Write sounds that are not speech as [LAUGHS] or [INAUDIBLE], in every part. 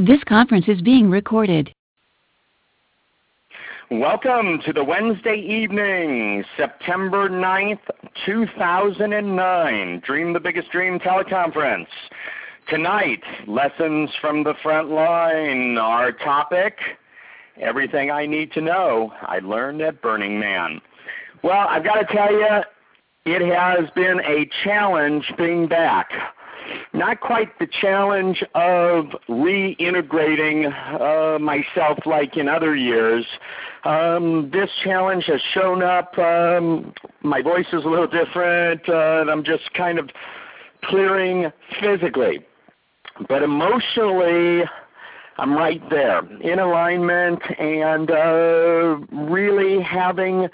This conference is being recorded. Welcome to the Wednesday evening, September 9th, 2009, Dream the Biggest Dream teleconference. Tonight, lessons from the front line. Our topic, everything I need to know I learned at Burning Man. Well, I've got to tell you, it has been a challenge being back not quite the challenge of reintegrating uh, myself like in other years. Um, this challenge has shown up. Um, my voice is a little different, uh, and I'm just kind of clearing physically. But emotionally, I'm right there in alignment and uh, really having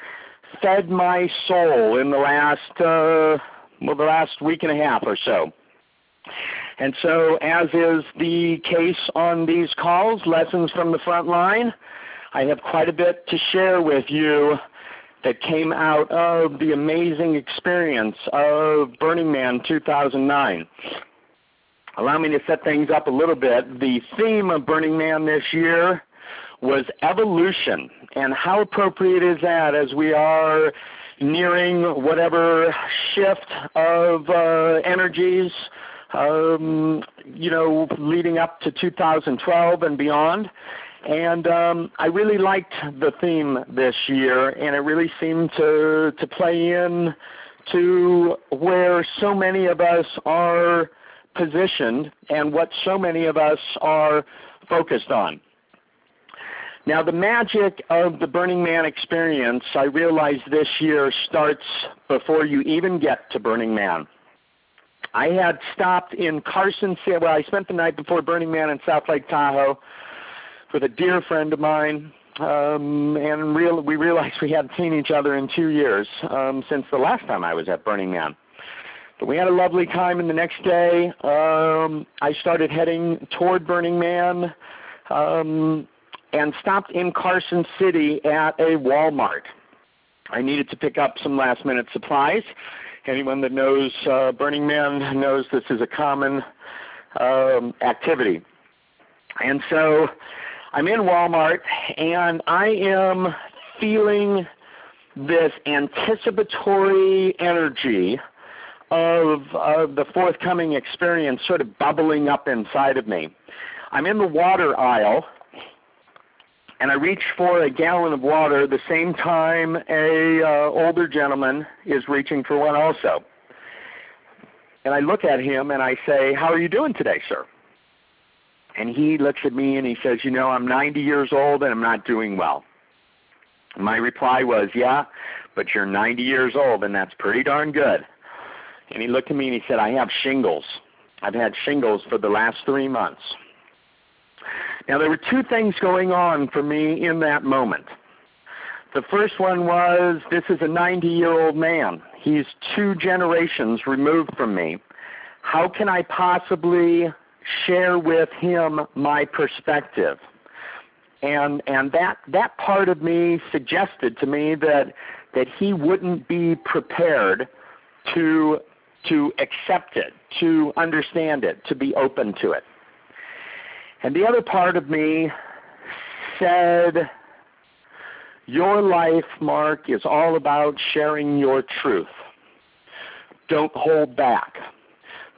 fed my soul in the last uh, well the last week and a half or so. And so, as is the case on these calls, Lessons from the Front Line, I have quite a bit to share with you that came out of the amazing experience of Burning Man 2009. Allow me to set things up a little bit. The theme of Burning Man this year was evolution. And how appropriate is that as we are nearing whatever shift of uh, energies you know, leading up to 2012 and beyond. And um, I really liked the theme this year, and it really seemed to to play in to where so many of us are positioned and what so many of us are focused on. Now, the magic of the Burning Man experience, I realize this year, starts before you even get to Burning Man. I had stopped in Carson City. Well, I spent the night before Burning Man in South Lake Tahoe with a dear friend of mine, um, and real, we realized we hadn't seen each other in two years um, since the last time I was at Burning Man. But we had a lovely time, and the next day um, I started heading toward Burning Man um, and stopped in Carson City at a Walmart. I needed to pick up some last minute supplies anyone that knows uh, Burning Man knows this is a common um, activity. And so I'm in Walmart and I am feeling this anticipatory energy of, of the forthcoming experience sort of bubbling up inside of me. I'm in the water aisle and I reach for a gallon of water the same time a uh, older gentleman is reaching for one also. And I look at him and I say, "How are you doing today, sir?" And he looks at me and he says, "You know, I'm 90 years old and I'm not doing well." My reply was, "Yeah, but you're 90 years old and that's pretty darn good." And he looked at me and he said, "I have shingles. I've had shingles for the last 3 months." Now, there were two things going on for me in that moment. The first one was this is a 90 year old man. He's two generations removed from me. How can I possibly share with him my perspective? And and that that part of me suggested to me that that he wouldn't be prepared to to accept it, to understand it, to be open to it. And the other part of me said, Your life, Mark, is all about sharing your truth. Don't hold back.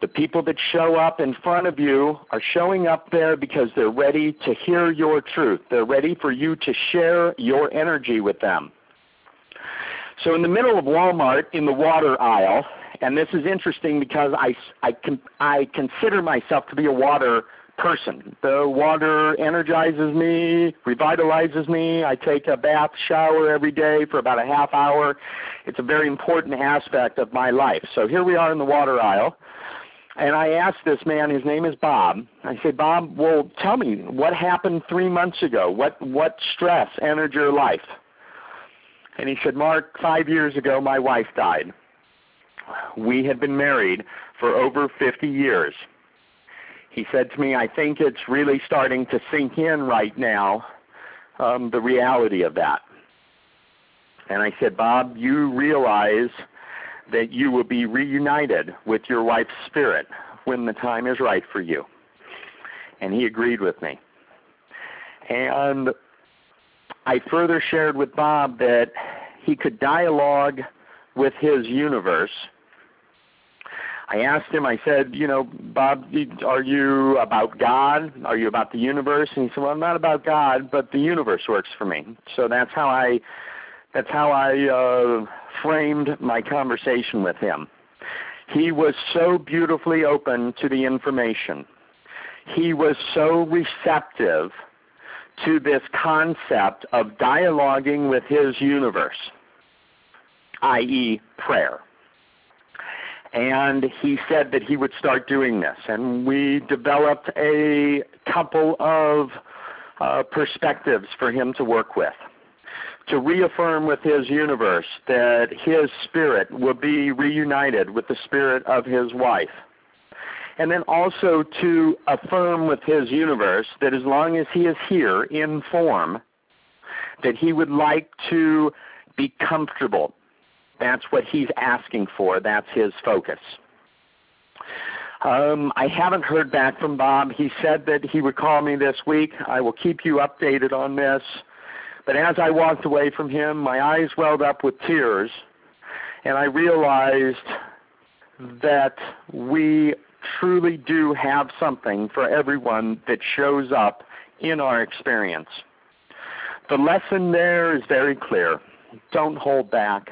The people that show up in front of you are showing up there because they're ready to hear your truth. They're ready for you to share your energy with them. So, in the middle of Walmart, in the water aisle, and this is interesting because I, I, I consider myself to be a water person. The water energizes me, revitalizes me. I take a bath shower every day for about a half hour. It's a very important aspect of my life. So here we are in the water aisle. And I asked this man, his name is Bob. I said, Bob, well, tell me what happened three months ago. What what stress entered your life? And he said, Mark, five years ago, my wife died. We had been married for over 50 years he said to me, I think it's really starting to sink in right now, um, the reality of that. And I said, Bob, you realize that you will be reunited with your wife's spirit when the time is right for you. and he agreed with me. And I further shared with Bob that he could dialogue with his universe. I asked him, I said, you know, Bob, are you about God? Are you about the universe? And he said, well, I'm not about God, but the universe works for me. So that's how I that's how I uh, framed my conversation with him. He was so beautifully open to the information. He was so receptive to this concept of dialoguing with his universe, i.e., prayer. And he said that he would start doing this. And we developed a couple of uh, perspectives for him to work with to reaffirm with his universe that his spirit will be reunited with the spirit of his wife. And then also to affirm with his universe that as long as he is here in form, that he would like to be comfortable. That's what he's asking for. That's his focus. Um, I haven't heard back from Bob. He said that he would call me this week. I will keep you updated on this. But as I walked away from him, my eyes welled up with tears, and I realized that we truly do have something for everyone that shows up in our experience. The lesson there is very clear. Don't hold back.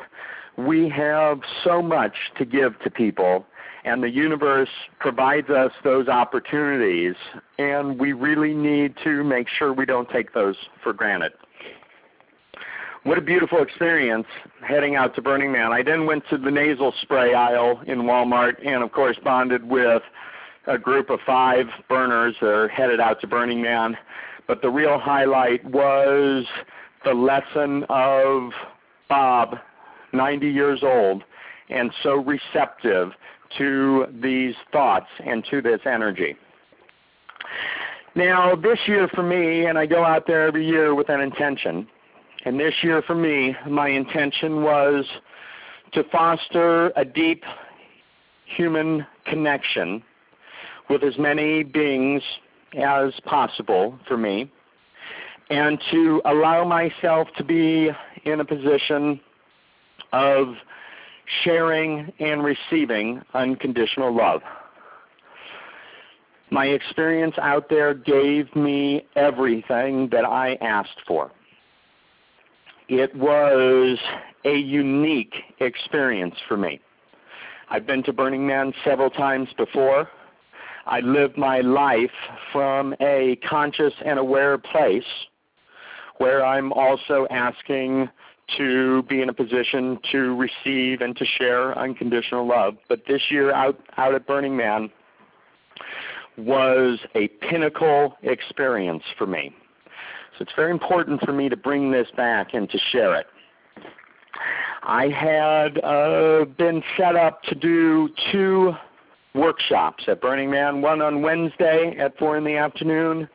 We have so much to give to people, and the universe provides us those opportunities, and we really need to make sure we don't take those for granted what a beautiful experience heading out to Burning Man. I then went to the nasal spray aisle in Walmart and, of course, bonded with a group of five burners that are headed out to Burning Man. But the real highlight was the lesson of Bob, 90 years old, and so receptive to these thoughts and to this energy. Now, this year for me, and I go out there every year with an intention, and this year for me, my intention was to foster a deep human connection with as many beings as possible for me, and to allow myself to be in a position of sharing and receiving unconditional love. My experience out there gave me everything that I asked for. It was a unique experience for me. I've been to Burning Man several times before. I live my life from a conscious and aware place where I'm also asking to be in a position to receive and to share unconditional love. But this year out, out at Burning Man was a pinnacle experience for me. So it's very important for me to bring this back and to share it. I had uh, been set up to do two workshops at Burning Man, one on Wednesday at 4 in the afternoon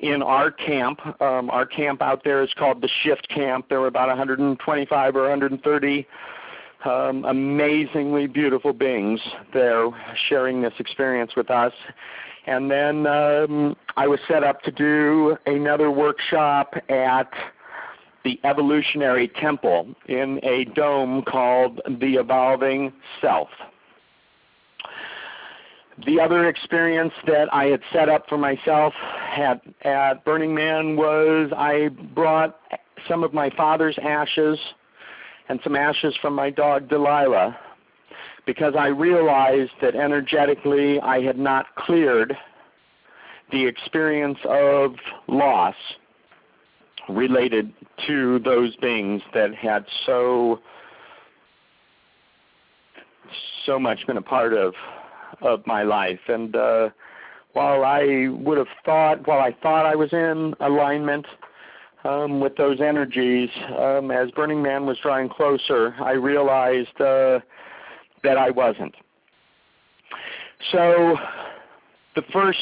in our camp. Um, our camp out there is called the Shift Camp. There were about 125 or 130 um, amazingly beautiful beings there sharing this experience with us. And then um, I was set up to do another workshop at the Evolutionary Temple in a dome called the Evolving Self. The other experience that I had set up for myself at, at Burning Man was I brought some of my father's ashes and some ashes from my dog Delilah because I realized that energetically I had not cleared the experience of loss related to those beings that had so so much been a part of of my life and uh while I would have thought while I thought I was in alignment um, with those energies, um, as Burning Man was drawing closer, I realized uh, that I wasn't. So the first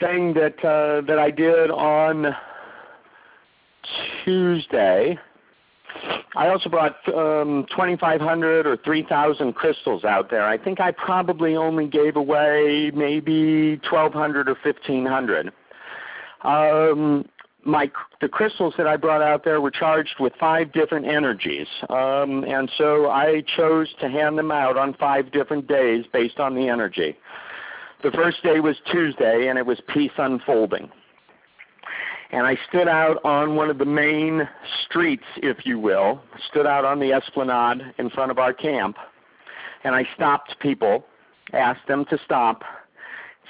thing that uh, that I did on Tuesday I also brought um, 2,500 or 3,000 crystals out there. I think I probably only gave away maybe 1,200 or 1,500. Um, my the crystals that I brought out there were charged with five different energies, um, and so I chose to hand them out on five different days based on the energy. The first day was Tuesday, and it was peace unfolding. And I stood out on one of the main streets, if you will, stood out on the esplanade in front of our camp, and I stopped people, asked them to stop,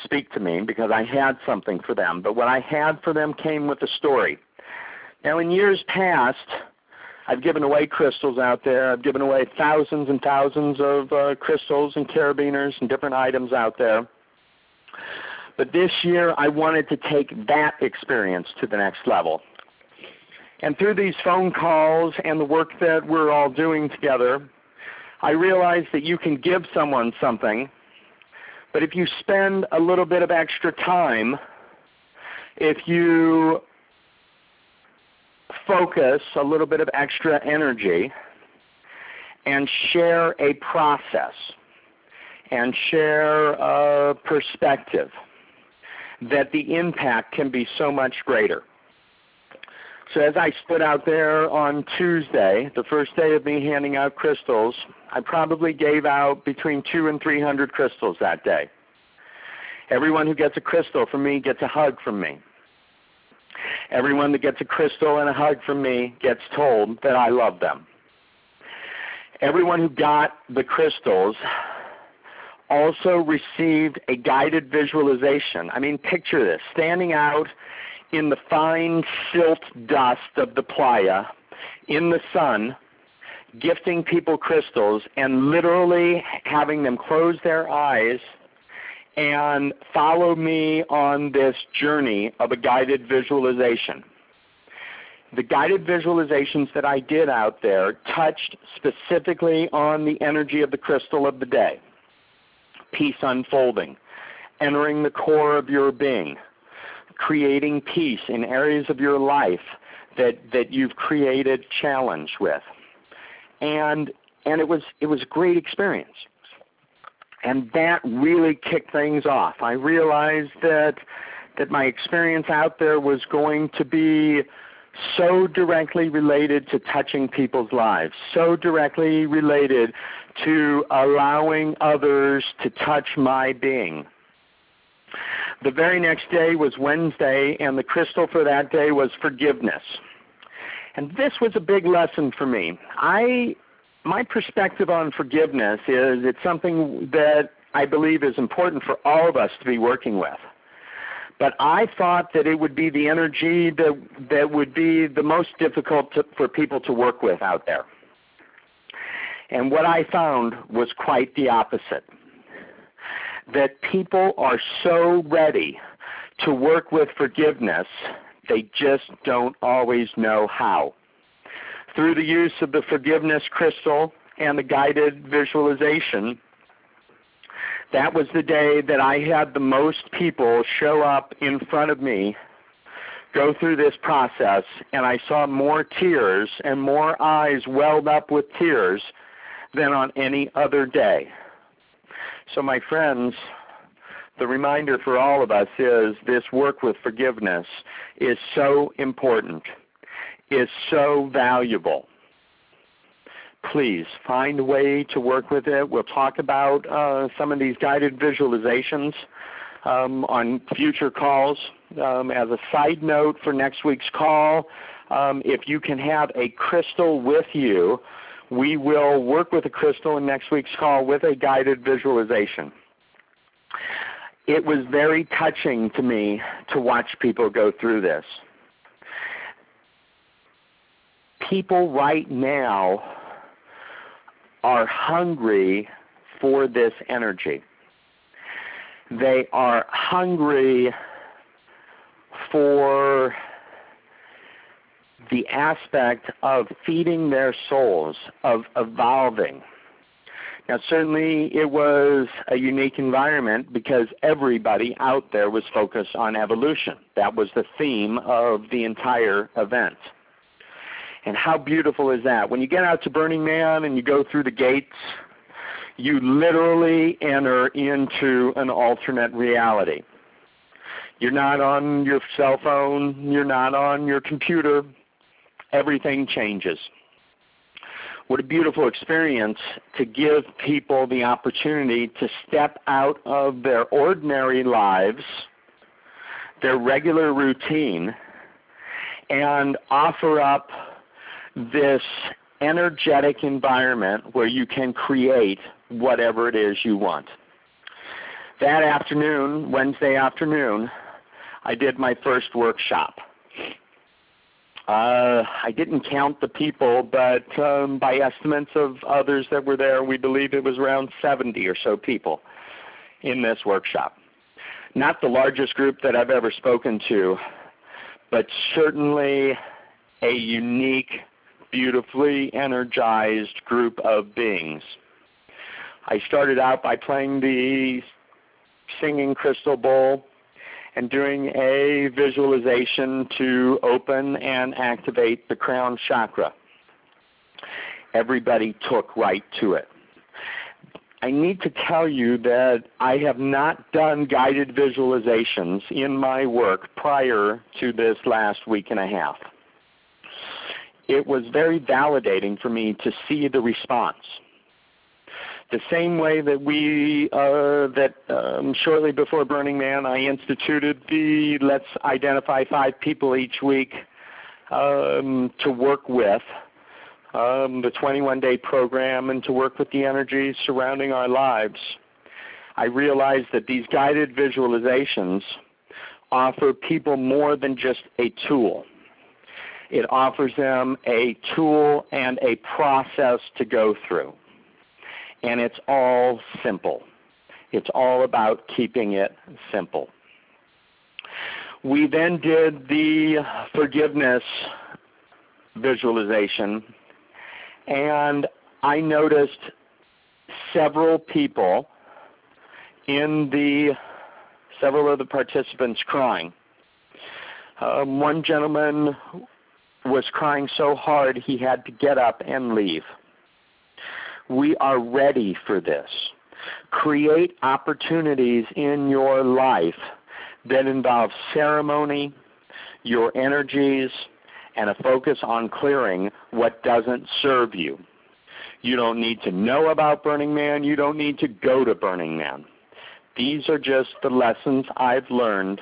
speak to me because I had something for them. But what I had for them came with a story. Now, in years past, I've given away crystals out there. I've given away thousands and thousands of uh, crystals and carabiners and different items out there. But this year, I wanted to take that experience to the next level. And through these phone calls and the work that we're all doing together, I realized that you can give someone something but if you spend a little bit of extra time, if you focus a little bit of extra energy and share a process and share a perspective, that the impact can be so much greater. So as I stood out there on Tuesday, the first day of me handing out crystals, I probably gave out between two and three hundred crystals that day. Everyone who gets a crystal from me gets a hug from me. Everyone that gets a crystal and a hug from me gets told that I love them. Everyone who got the crystals also received a guided visualization. I mean, picture this standing out in the fine silt dust of the playa in the sun, gifting people crystals and literally having them close their eyes and follow me on this journey of a guided visualization. The guided visualizations that I did out there touched specifically on the energy of the crystal of the day, peace unfolding, entering the core of your being, creating peace in areas of your life that, that you've created challenge with. And and it was it was a great experience. And that really kicked things off. I realized that that my experience out there was going to be so directly related to touching people's lives, so directly related to allowing others to touch my being. The very next day was Wednesday, and the crystal for that day was forgiveness. And this was a big lesson for me. I my perspective on forgiveness is it's something that I believe is important for all of us to be working with. But I thought that it would be the energy that that would be the most difficult to, for people to work with out there. And what I found was quite the opposite that people are so ready to work with forgiveness, they just don't always know how. Through the use of the forgiveness crystal and the guided visualization, that was the day that I had the most people show up in front of me, go through this process, and I saw more tears and more eyes welled up with tears than on any other day. So, my friends, the reminder for all of us is this work with forgiveness is so important, is so valuable. Please find a way to work with it. We'll talk about uh, some of these guided visualizations um, on future calls. Um, as a side note for next week's call, um, if you can have a crystal with you, we will work with a crystal in next week's call with a guided visualization. It was very touching to me to watch people go through this. People right now are hungry for this energy. They are hungry for the aspect of feeding their souls, of evolving. Now, certainly it was a unique environment because everybody out there was focused on evolution. That was the theme of the entire event. And how beautiful is that? When you get out to Burning Man and you go through the gates, you literally enter into an alternate reality. You're not on your cell phone, you're not on your computer. Everything changes. What a beautiful experience to give people the opportunity to step out of their ordinary lives, their regular routine, and offer up this energetic environment where you can create whatever it is you want. That afternoon, Wednesday afternoon, I did my first workshop. Uh, I didn't count the people, but um, by estimates of others that were there, we believe it was around 70 or so people in this workshop. Not the largest group that I've ever spoken to, but certainly a unique, beautifully energized group of beings. I started out by playing the singing crystal bowl and doing a visualization to open and activate the crown chakra. Everybody took right to it. I need to tell you that I have not done guided visualizations in my work prior to this last week and a half. It was very validating for me to see the response the same way that we uh, that um, shortly before Burning Man, I instituted the let's identify five people each week um, to work with um, the 21-day program and to work with the energies surrounding our lives. I realized that these guided visualizations offer people more than just a tool. It offers them a tool and a process to go through and it's all simple. It's all about keeping it simple. We then did the forgiveness visualization, and I noticed several people in the several of the participants crying. Um, one gentleman was crying so hard he had to get up and leave. We are ready for this. Create opportunities in your life that involve ceremony, your energies, and a focus on clearing what doesn't serve you. You don't need to know about Burning Man. You don't need to go to Burning Man. These are just the lessons I've learned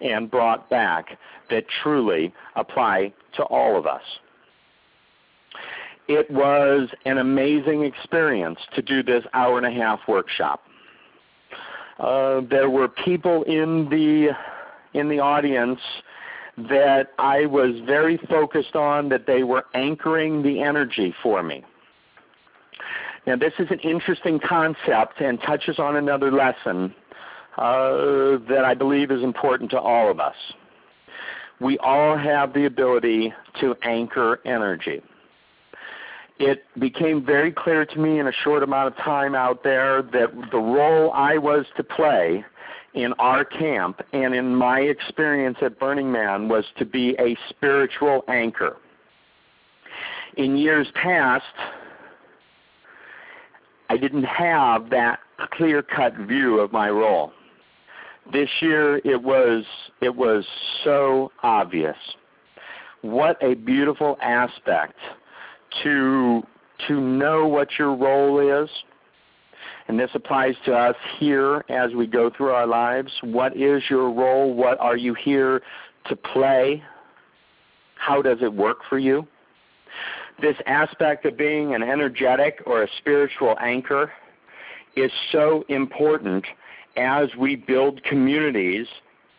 and brought back that truly apply to all of us it was an amazing experience to do this hour and a half workshop. Uh, there were people in the in the audience that I was very focused on that they were anchoring the energy for me. Now this is an interesting concept and touches on another lesson uh, that I believe is important to all of us. We all have the ability to anchor energy it became very clear to me in a short amount of time out there that the role I was to play in our camp and in my experience at Burning Man was to be a spiritual anchor. In years past, I didn't have that clear-cut view of my role. This year it was it was so obvious. What a beautiful aspect to to know what your role is. And this applies to us here as we go through our lives. What is your role? What are you here to play? How does it work for you? This aspect of being an energetic or a spiritual anchor is so important as we build communities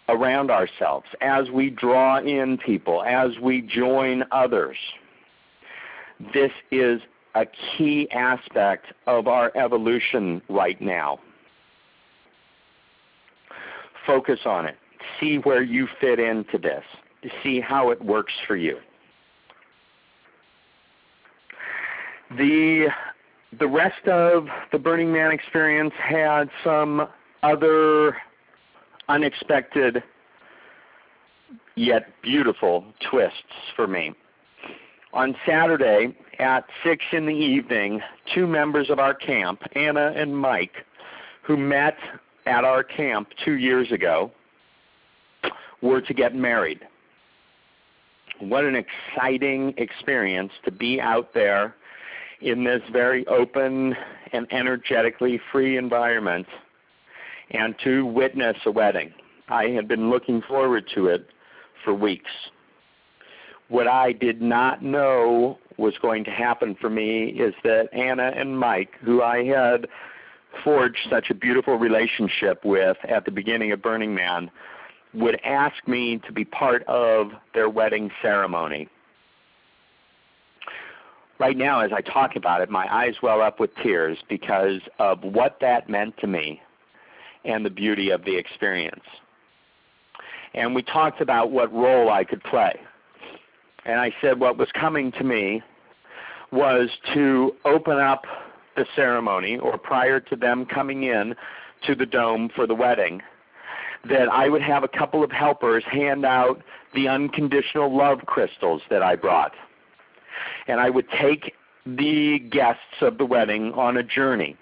around ourselves, as we draw in people, as we join others this is a key aspect of our evolution right now. Focus on it. See where you fit into this. See how it works for you. The the rest of the Burning Man experience had some other unexpected yet beautiful twists for me. On Saturday at 6 in the evening, two members of our camp, Anna and Mike, who met at our camp two years ago, were to get married. What an exciting experience to be out there in this very open and energetically free environment and to witness a wedding. I had been looking forward to it for weeks. What I did not know was going to happen for me is that Anna and Mike, who I had forged such a beautiful relationship with at the beginning of Burning Man, would ask me to be part of their wedding ceremony. Right now, as I talk about it, my eyes well up with tears because of what that meant to me and the beauty of the experience. And we talked about what role I could play. And I said what was coming to me was to open up the ceremony, or prior to them coming in to the dome for the wedding, that I would have a couple of helpers hand out the unconditional love crystals that I brought. And I would take the guests of the wedding on a journey,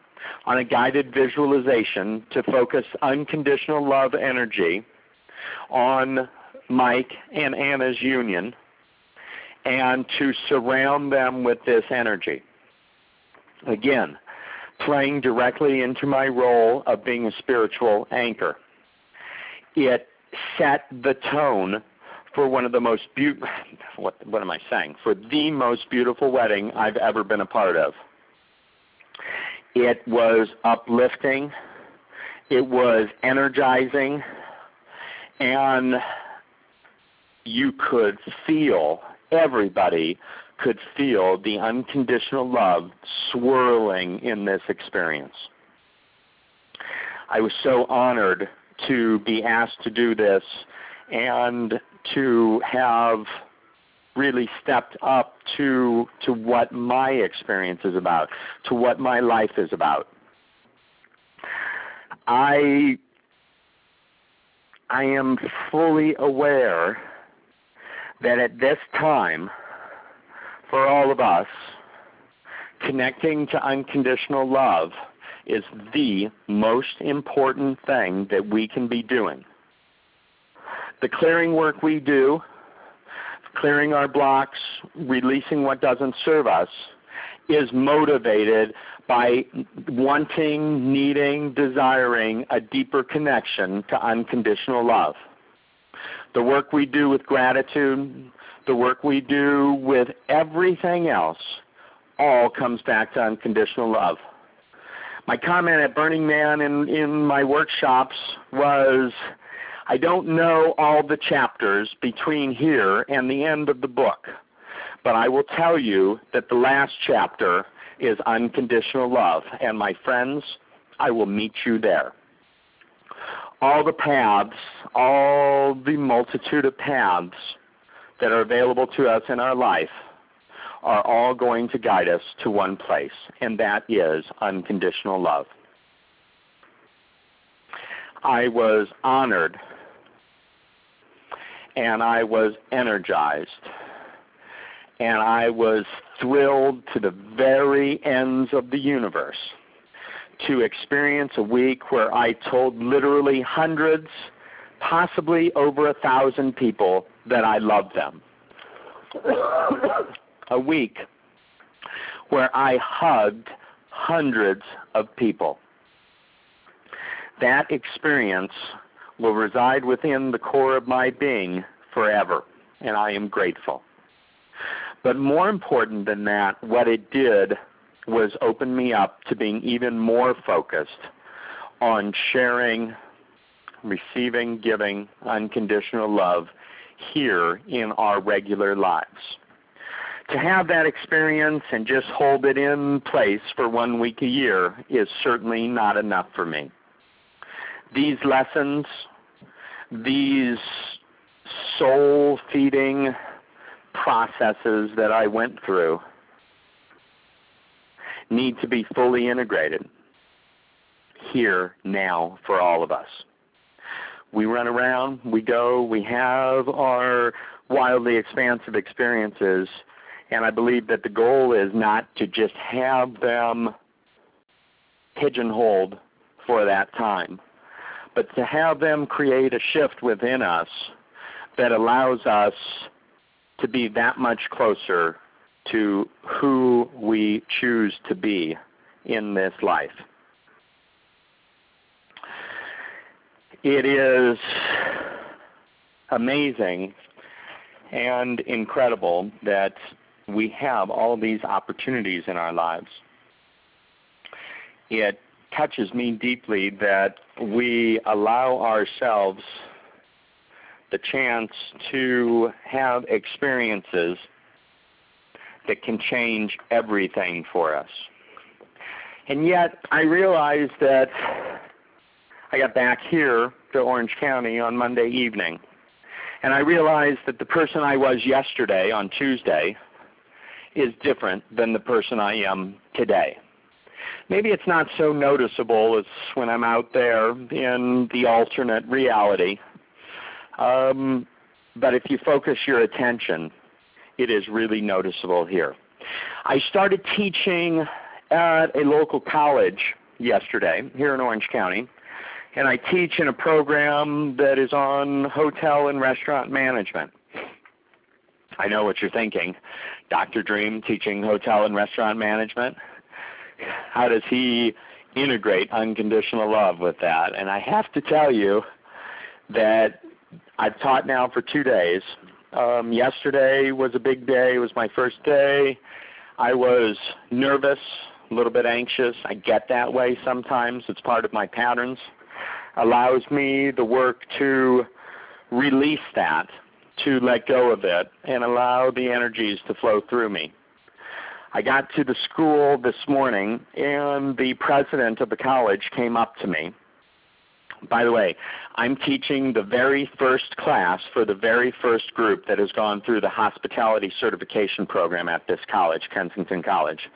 on a guided visualization to focus unconditional love energy on Mike and Anna's union and to surround them with this energy. Again, playing directly into my role of being a spiritual anchor it set the tone for one of the most beautiful [LAUGHS] what what am I saying? For the most beautiful wedding I've ever been a part of. It was uplifting, it was energizing, and you could feel everybody could feel the unconditional love swirling in this experience. I was so honored to be asked to do this and to have really stepped up to to what my experience is about, to what my life is about. I I am fully aware that at this time for all of us connecting to unconditional love is the most important thing that we can be doing. The clearing work we do, clearing our blocks, releasing what doesn't serve us, is motivated by wanting, needing, desiring a deeper connection to unconditional love. The work we do with gratitude, the work we do with everything else, all comes back to unconditional love my comment at Burning Man in, in my workshops was I don't know all the chapters between here and the end of the book, but I will tell you that the last chapter is unconditional love. And my friends, I will meet you there. All the paths, all the multitude of paths that are available to us in our life are all going to guide us to one place, and that is unconditional love. I was honored and I was energized and I was thrilled to the very ends of the universe to experience a week where I told literally hundreds, possibly over a thousand people that I loved them [COUGHS] a week where I hugged hundreds of people. That experience will reside within the core of my being forever, and I am grateful. But more important than that, what it did was open me up to being even more focused on sharing, receiving, giving unconditional love here in our regular lives to have that experience and just hold it in place for one week a year is certainly not enough for me. These lessons, these soul feeding processes that I went through need to be fully integrated here now for all of us. We run around, we go, we have our wildly expansive experiences And I believe that the goal is not to just have them pigeonholed for that time, but to have them create a shift within us that allows us to be that much closer to who we choose to be in this life. It is amazing and incredible that we have all these opportunities in our lives. It touches me deeply that we allow ourselves the chance to have experiences that can change everything for us. And yet, I realized that I got back here to Orange County on Monday evening, and I realized that the person I was yesterday on Tuesday is different than the person I am today. Maybe it's not so noticeable as when I'm out there in the alternate reality. Um, but if you focus your attention, it is really noticeable here. I started teaching at a local college yesterday here in Orange County, and I teach in a program that is on hotel and restaurant management. I know what you're thinking. Dr. Dream teaching hotel and restaurant management. How does he integrate unconditional love with that? And I have to tell you that I've taught now for two days. Um, yesterday was a big day. It was my first day. I was nervous, a little bit anxious. I get that way sometimes. It's part of my patterns. Allows me the work to release that, to let go of it, and allow the energies to flow through me. I got to the school this morning, and the president of the college came up to me by the way, I'm teaching the very first class for the very first group that has gone through the hospitality certification program at this college, Kensington College.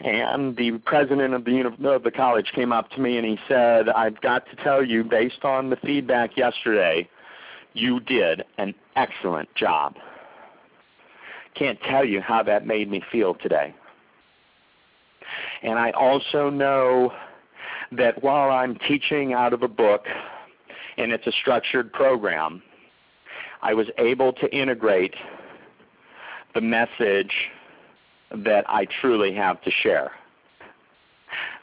And the president of the, of the college came up to me and he said, I've got to tell you, based on the feedback yesterday, you did an excellent job. Can't tell you how that made me feel today. And I also know that while I'm teaching out of a book and it's a structured program, I was able to integrate the message that I truly have to share,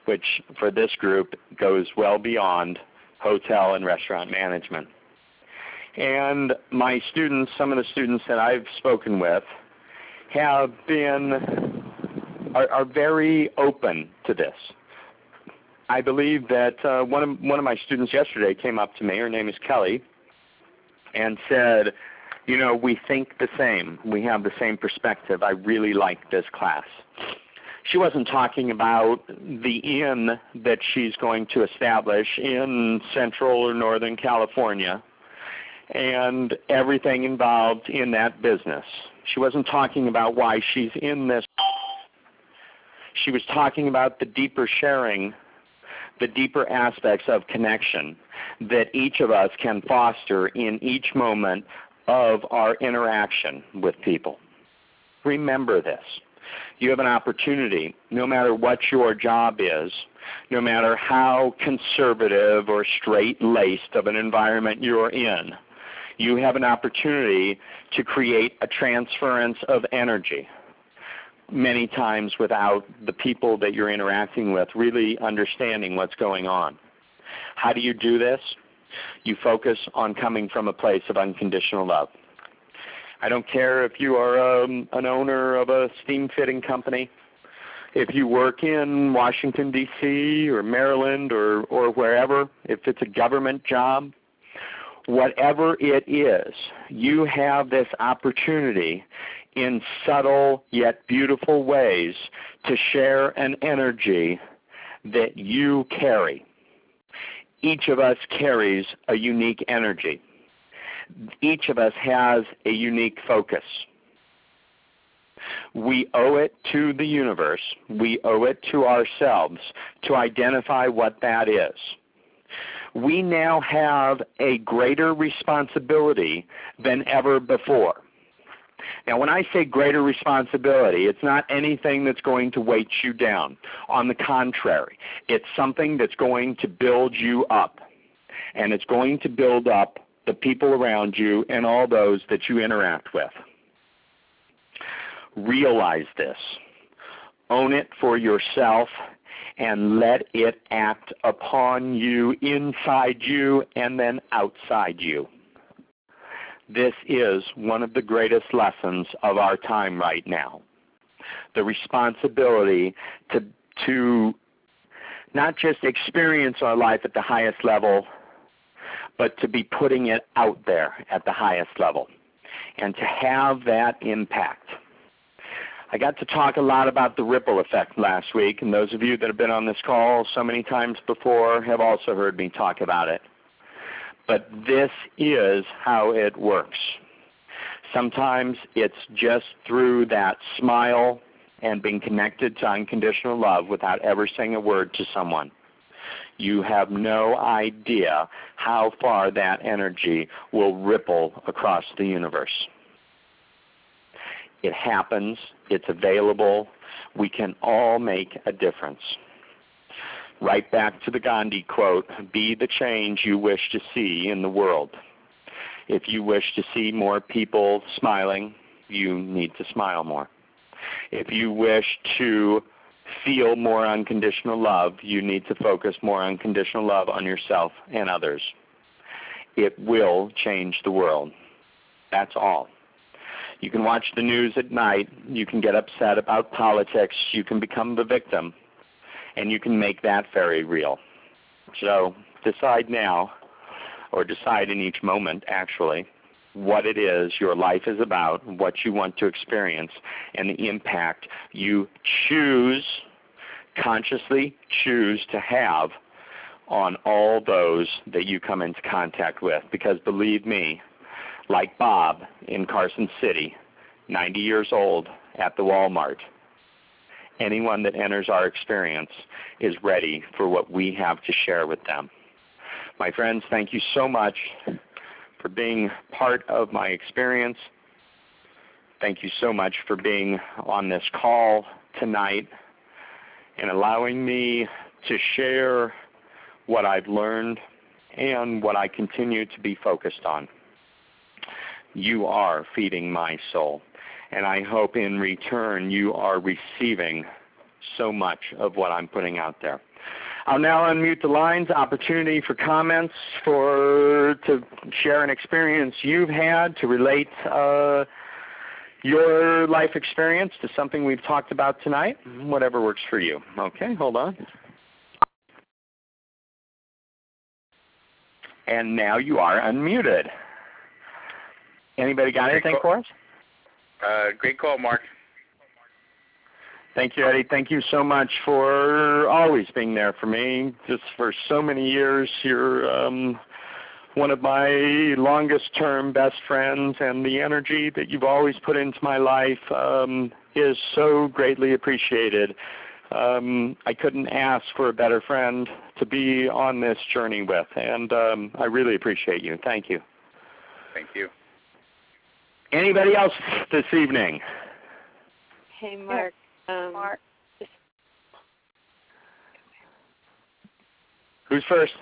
which for this group goes well beyond hotel and restaurant management. And my students, some of the students that I've spoken with, have been are, are very open to this. I believe that uh, one of one of my students yesterday came up to me. Her name is Kelly, and said, "You know, we think the same. We have the same perspective. I really like this class." She wasn't talking about the inn that she's going to establish in Central or Northern California and everything involved in that business. She wasn't talking about why she's in this. She was talking about the deeper sharing the deeper aspects of connection that each of us can foster in each moment of our interaction with people. Remember this. You have an opportunity, no matter what your job is, no matter how conservative or straight laced of an environment you're in, you have an opportunity to create a transference of energy many times without the people that you're interacting with really understanding what's going on. How do you do this? You focus on coming from a place of unconditional love. I don't care if you are um, an owner of a steam fitting company, if you work in Washington, D.C., or Maryland, or, or wherever, if it's a government job, whatever it is, you have this opportunity in subtle yet beautiful ways to share an energy that you carry. Each of us carries a unique energy. Each of us has a unique focus. We owe it to the universe, we owe it to ourselves to identify what that is. We now have a greater responsibility than ever before Now, when I say greater responsibility, it's not anything that's going to weight you down. On the contrary, it's something that's going to build you up. And it's going to build up the people around you and all those that you interact with. Realize this. Own it for yourself and let it act upon you, inside you, and then outside you. This is one of the greatest lessons of our time right now. The responsibility to, to not just experience our life at the highest level, but to be putting it out there at the highest level and to have that impact. I got to talk a lot about the ripple effect last week, and those of you that have been on this call so many times before have also heard me talk about it. But this is how it works. Sometimes it's just through that smile and being connected to unconditional love without ever saying a word to someone. You have no idea how far that energy will ripple across the universe. It happens, it's available, we can all make a difference. Right back to the Gandhi quote Be the change you wish to see in the world. If you wish to see more people smiling, you need to smile more. If you wish to feel more unconditional love, you need to focus more unconditional love on yourself and others. It will change the world. That's all. You can watch the news at night. You can get upset about politics. You can become the victim and you can make that very real. So decide now, or decide in each moment actually, what it is your life is about, what you want to experience, and the impact you choose, consciously choose to have on all those that you come into contact with. Because believe me, like Bob in Carson City, 90 years old at the Walmart, anyone that enters our experience is ready for what we have to share with them. My friends, thank you so much for being part of my experience. Thank you so much for being on this call tonight and allowing me to share what I've learned and what I continue to be focused on. You are feeding my soul and I hope in return you are receiving so much of what I'm putting out there. I'll now unmute the lines. Opportunity for comments, for to share an experience you've had, to relate uh, your life experience to something we've talked about tonight. Whatever works for you. Okay, hold on. And now you are unmuted. Anybody got anything for us? Uh, great call, Mark. Thank you, Eddie. Thank you so much for always being there for me. Just for so many years, you're um, one of my longest term best friends, and the energy that you've always put into my life um, is so greatly appreciated. Um, I couldn't ask for a better friend to be on this journey with, and um, I really appreciate you. Thank you. Thank you. Anybody else this evening? Hey, Mark. Um, Mark. Who's first?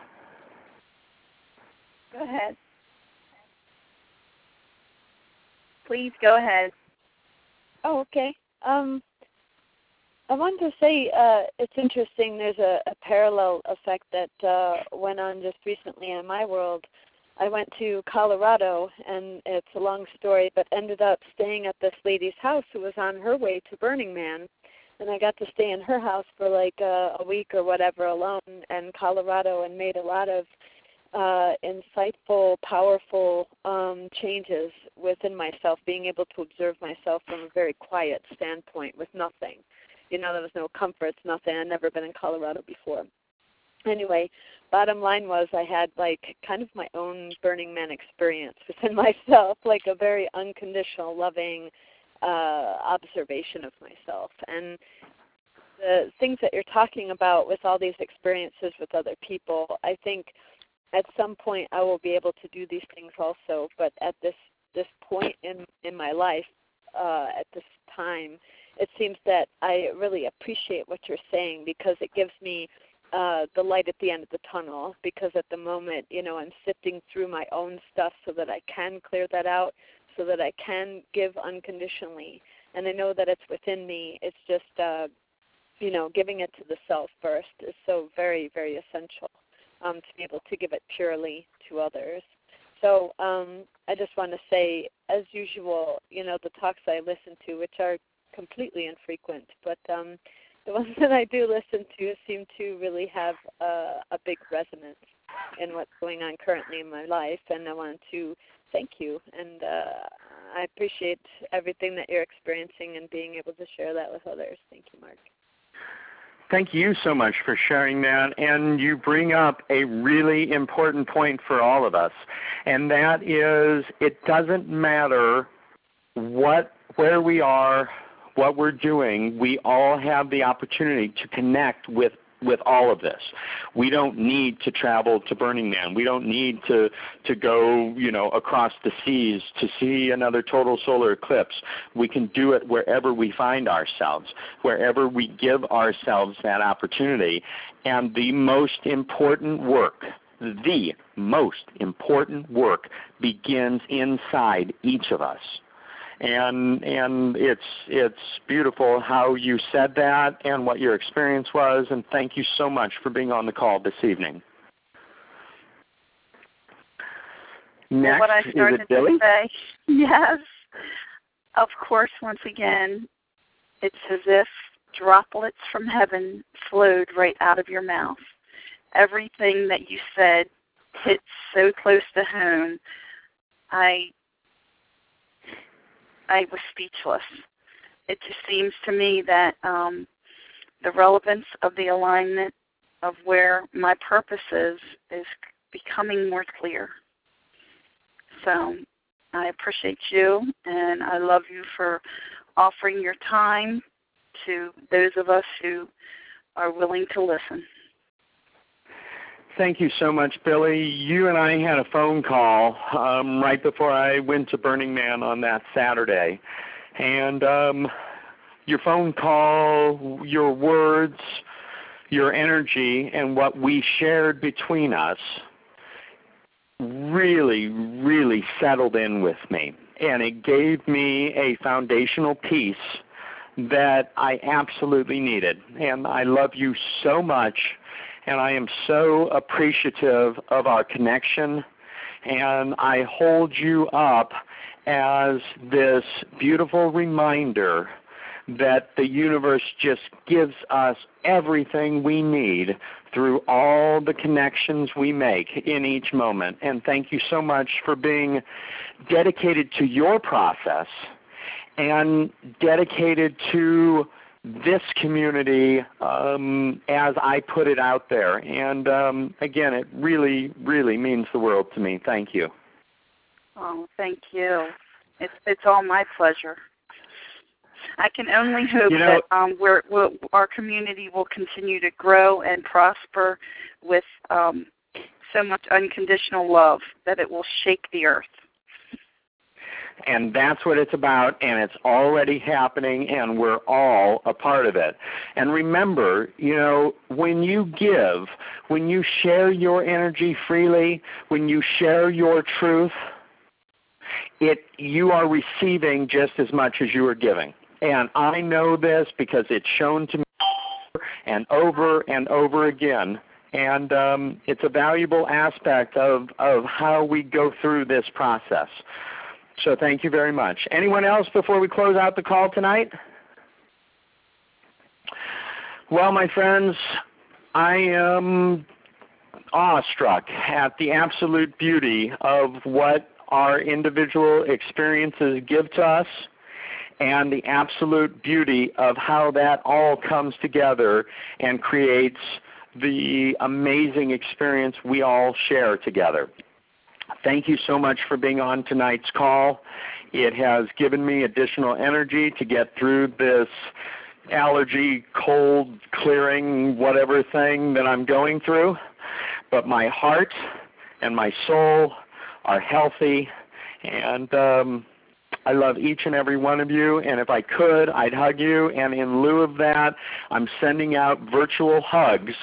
Go ahead. Please go ahead. Oh, okay. Um, I wanted to say uh, it's interesting. There's a, a parallel effect that uh, went on just recently in my world I went to Colorado, and it's a long story, but ended up staying at this lady's house who was on her way to Burning Man, and I got to stay in her house for like a, a week or whatever alone in Colorado, and made a lot of uh, insightful, powerful um, changes within myself, being able to observe myself from a very quiet standpoint with nothing. You know, there was no comforts, nothing. I'd never been in Colorado before. Anyway, bottom line was I had like kind of my own Burning Man experience within [LAUGHS] myself, like a very unconditional, loving uh, observation of myself. And the things that you're talking about with all these experiences with other people, I think at some point I will be able to do these things also. But at this this point in in my life, uh, at this time, it seems that I really appreciate what you're saying because it gives me uh, the light at the end of the tunnel. Because at the moment, you know, I'm sifting through my own stuff so that I can clear that out, so that I can give unconditionally. And I know that it's within me. It's just, uh, you know, giving it to the self first is so very, very essential um, to be able to give it purely to others. So um, I just want to say, as usual, you know, the talks I listen to, which are completely infrequent, but um, the ones that I do listen to seem to really have uh, a big resonance in what's going on currently in my life, and I want to thank you, and uh, I appreciate everything that you're experiencing and being able to share that with others. Thank you, Mark. Thank you so much for sharing that. And you bring up a really important point for all of us, and that is it doesn't matter what where we are, what we're doing, we all have the opportunity to connect with with all of this. We don't need to travel to Burning Man. We don't need to to go, you know, across the seas to see another total solar eclipse. We can do it wherever we find ourselves, wherever we give ourselves that opportunity. And the most important work, the most important work begins inside each of us and and it's it's beautiful how you said that and what your experience was and thank you so much for being on the call this evening. Next, what I started is it Billy? to say, [LAUGHS] yes, of course. Once again, it's as if droplets from heaven flowed right out of your mouth. Everything that you said hit so close to home. I I was speechless. It just seems to me that um, the relevance of the alignment of where my purpose is is becoming more clear. So I appreciate you and I love you for offering your time to those of us who are willing to listen. Thank you so much, Billy. You and I had a phone call um, right before I went to Burning Man on that Saturday. And um, your phone call, your words, your energy, and what we shared between us really, really settled in with me. And it gave me a foundational piece that I absolutely needed. And I love you so much and I am so appreciative of our connection. And I hold you up as this beautiful reminder that the universe just gives us everything we need through all the connections we make in each moment. And thank you so much for being dedicated to your process and dedicated to this community um, as I put it out there. And um, again, it really, really means the world to me. Thank you. Oh, thank you. It's it's all my pleasure. I can only hope you know, that um, we're, we're, our community will continue to grow and prosper with um, so much unconditional love that it will shake the earth and that's what it's about and it's already happening and we're all a part of it. And remember you know when you give when you share your energy freely when you share your truth it you are receiving just as much as you are giving. And i know this because it's shown to me and over and over again. And um, it's a valuable aspect of, of how we go through this process. So thank you very much. Anyone else before we close out the call tonight? Well, my friends, I am awestruck at the absolute beauty of what our individual experiences give to us and the absolute beauty of how that all comes together and creates the amazing experience we all share together. Thank you so much for being on tonight's call. It has given me additional energy to get through this allergy, cold, clearing, whatever thing that I'm going through. But my heart and my soul are healthy, and um, I love each and every one of you, and if I could, I'd hug you. And in lieu of that, I'm sending out virtual hugs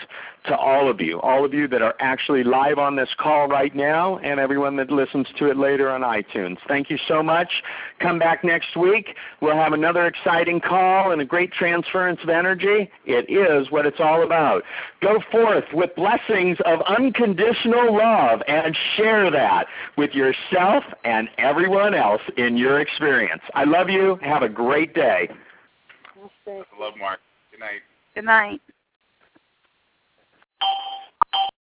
to all of you, all of you that are actually live on this call right now, and everyone that listens to it later on iTunes. Thank you so much. Come back next week. We'll have another exciting call and a great transference of energy. It is what it's all about. Go forth with blessings of unconditional love and share that with yourself and everyone else in your experience. I love you. Have a great day. I love Mark. Good night. Good night.